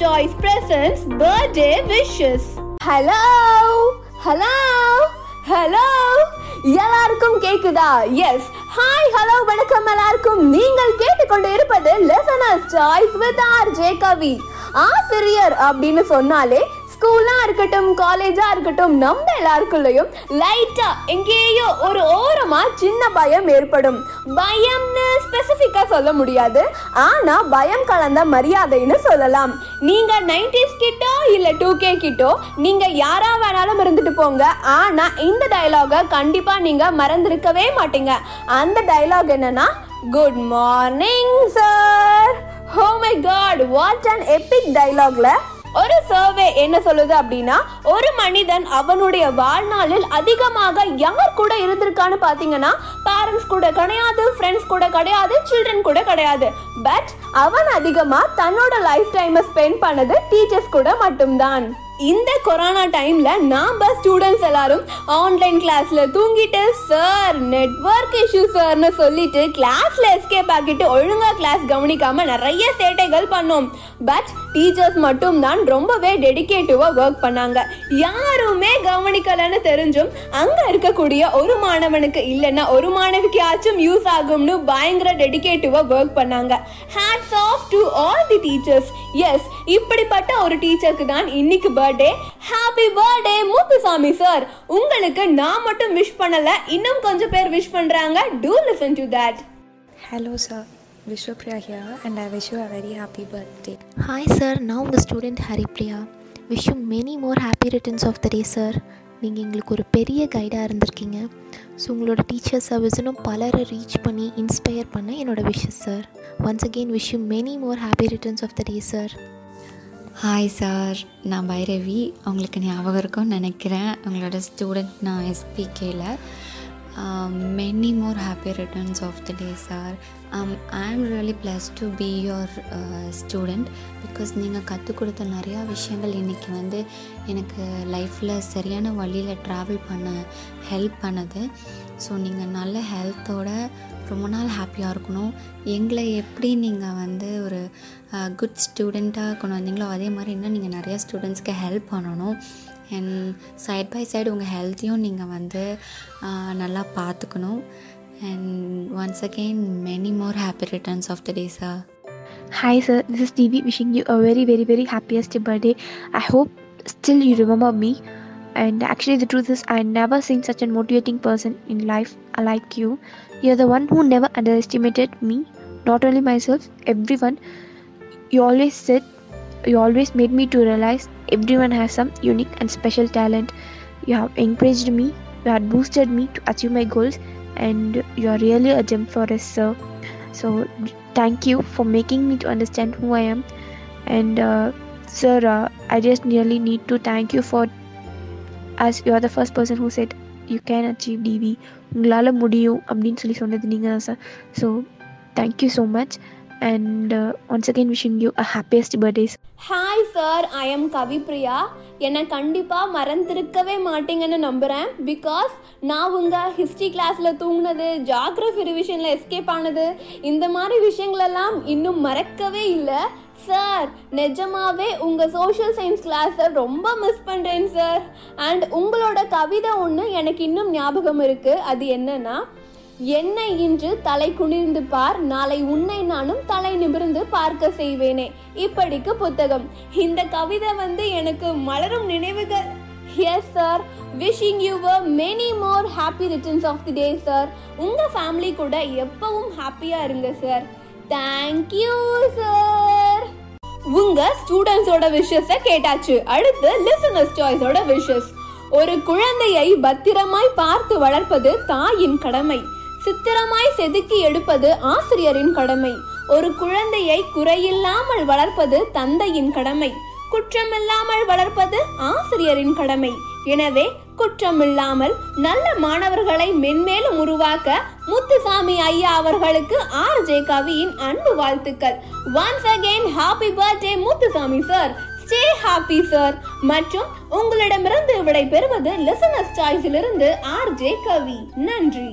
Choice presents birthday wishes. Hello hello hello எல்லாருக்கும் கேக்குதா? Yes hi hello வணக்கம் எல்லாருக்கும். நீங்கள் கேட்டுக்கொண்டு இருப்பது listeners choice with R J Kavi ஆசிரியர் அப்படின்னு சொன்னாலே ஸ்கூலாக இருக்கட்டும் காலேஜாக இருக்கட்டும் நம்ம எல்லாருக்குள்ளேயும் லைட்டாக எங்கேயோ ஒரு ஓரமாக சின்ன பயம் ஏற்படும். பயம்னு ஸ்பெசிஃபிக்காக சொல்ல முடியாது. ஆனால் பயம் கலந்த மரியாதைன்னு சொல்லலாம். நீங்கள் நைன்டிஸ் கிட்டோ இல்லை டூ கே கிட்டோ நீங்கள் யாராக வேணாலும் இருந்துட்டு போங்க. ஆனால் இந்த டைலாகை கண்டிப்பாக நீங்கள் மறந்துருக்கவே மாட்டீங்க. அந்த டைலாக் என்னன்னா good morning sir oh my God what an epic டயலாக்ல ஒரு சர்வே என்ன சொல்லுது அப்படின்னா ஒரு மனிதன் அவனுடைய வாழ்நாளில் அதிகமாக யார் கூட இருந்திருக்கான்னு பார்த்தீங்கன்னா பேரண்ட்ஸ் கூட கிடையாது ஃப்ரெண்ட்ஸ் கூட கிடையாது சில்ட்ரன் கூட கிடையாது. பட் அவன் அதிகமாக தன்னோட லைஃப் டைமை ஸ்பெண்ட் பண்ணது டீச்சர்ஸ் கூட மட்டும்தான். இந்த கொரோனா டைம்ல நாம ஸ்டூடெண்ட்ஸ் எல்லாரும் ஆன்லைன் கிளாஸ்ல தூங்கிட்டு சார் நெட்வொர்க் இஷ்யூ சார்னு சொல்லிட்டு கிளாஸ்ல எஸ்கேப் ஆக்கிட்டு ஒழுங்கா கிளாஸ் கவனிக்காம நிறைய சேட்டைகள் பண்ணோம். பட் டீச்சர்ஸ் மட்டும் தான் ரொம்பவே டெடிகேட்டிவா ஒர்க் பண்ணாங்க. யாருமே கவனிக்கலன்னு தெரிஞ்சும் அங்க இருக்கக்கூடிய ஒரு மாணவனுக்கு இல்லைன்னா ஒரு மாணவிக்காச்சும் யூஸ் ஆகும்னு பயங்கர டெடிகேட்டிவா ஒர்க் பண்ணாங்க. Hats off to all the teachers yes இப்படிப்பட்ட ஒரு டீச்சருக்கு தான் இன்னைக்கு birthday happy birthday Muthu Muthusamy sir உங்களுக்கு நான் மட்டும் விஷ் பண்ணல இன்னும் கொஞ்சம் பேர் விஷ் பண்றாங்க. To listen to that Hello, sir. Vishwapriya here, and I wish you a very happy birthday. Hi sir நான் உங்கள் student Haripriya. Wish you many more happy returns of the day sir நீங்கள் எங்களுக்கு ஒரு பெரிய கைடாக இருந்திருக்கீங்க. So உங்களோட teacher service இன்னும் பலரை ரீச் பண்ணி இன்ஸ்பயர் பண்ண என்னோட wishes sir once again wish you many more happy returns of the day sir hi sir நான் பைரவி. அவங்களுக்கு ஞாபகம் இருக்கும்னு நினைக்கிறேன். உங்களோட ஸ்டூடெண்ட் நான் எஸ்பிகேல many more happy returns of the day sir I really blessed bless be be uh, student because நீங்கள் கற்றுக் கொடுத்த நிறையா விஷயங்கள் இன்றைக்கி வந்து எனக்கு லைஃப்பில் சரியான வழியில் ட்ராவல் பண்ண ஹெல்ப் பண்ணுது. ஸோ நீங்கள் நல்ல ஹெல்த்தோட ரொம்ப நாள் ஹாப்பியாக இருக்கணும். எங்களை எப்படி நீங்கள் வந்து ஒரு uh, குட் ஸ்டூடெண்ட்டாக கொண்டு வந்தீங்களோ அதே மாதிரி இன்னும் நீங்கள் நிறையா ஸ்டூடெண்ட்ஸ்க்கு ஹெல்ப் பண்ணணும். அண்ட் சைட் பை சைடு உங்கள் ஹெல்த்தையும் நீங்கள் வந்து ஆஹ், நல்லா பார்த்துக்கணும் and once again many more happy returns of the day sir Hi sir, this is TV wishing you a very very very happiest birthday. I hope still you remember me. And actually the truth is I never seen such a motivating person in life like you. You're the one who never underestimated me, not only myself, everyone. You always said you always made me to realize everyone has some unique and special talent. You have encouraged me, you have boosted me to achieve my goals and you are really a gem for us sir. So thank you for making me to understand who I am. And uh, sir, uh, I just really need to thank you for as you are the first person who said you can achieve DV. உங்களால் முடியும் அப்படின்னு சொல்லி சொன்னது நீங்கள் தான் sir so thank you so much And once again wishing you a happiest birthdays hi sir I am Kavipriya என்னை கண்டிப்பாக மறந்திருக்கவே மாட்டீங்கன்னு நம்புகிறேன் பிகாஸ் நான் உங்கள் ஹிஸ்ட்ரி கிளாஸில் தூங்கினது ஜாக்ரஃபி ரிவிஷனில் எஸ்கேப் ஆனது இந்த மாதிரி விஷயங்களெல்லாம் இன்னும் மறக்கவே இல்லை. சார் நிஜமாவே உங்கள் சோஷியல் சயின்ஸ் கிளாஸை ரொம்ப மிஸ் பண்ணுறேன் சார் அண்ட் உங்களோட கவிதை ஒன்று எனக்கு இன்னும் ஞாபகம் இருக்குது அது என்னன்னா என்னை இன்று தலை குனிந்து பார் நாளை உன்னை நானும் தலை நிமிர்ந்து பார்க்க செய்வேனே. இப்படிக்கு புத்தகம். இந்த கவிதை வந்து எனக்கு மலரும் நினைவுகள். Yes sir wishing you many more happy returns of the day sir உங்க ஃபேமிலி கூட எப்பவும் ஹாப்பியா இருங்க சார் தேங்க்யூ சார் உங்க ஸ்டூடெண்ட்ஸோட விஷஸ கேட்டாச்சு. அடுத்து லிசனர்ஸ் சாய்ஸோட விஷஸ் ஒரு குழந்தையை பத்திரமாய் பார்த்து வளர்ப்பது தாயின் கடமை. சித்திரமாய் செதுக்கி எடுப்பது ஆசிரியரின் கடமை. ஒரு குழந்தையை குறையில்லாமல் வளர்ப்பது தந்தையின் கடமை. குற்றமில்லாமல் வளர்ப்பது ஆசிரியரின் கடமை. எனவே குற்றமில்லாமல் நல்ல மாணவர்களை மென்மேலும் உருவாக்க முத்துசாமி ஐயா அவர்களுக்கு ஆர். ஜே. கவியின் அன்பு வாழ்த்துக்கள். Once again happy birthday Muthusamy sir stay happy sir மற்றும் உங்களிடமிருந்து விடை பெறுவது லிசனர்ஸ் சாய்ஸிலிருந்து ஆர். ஜே. கவி. நன்றி.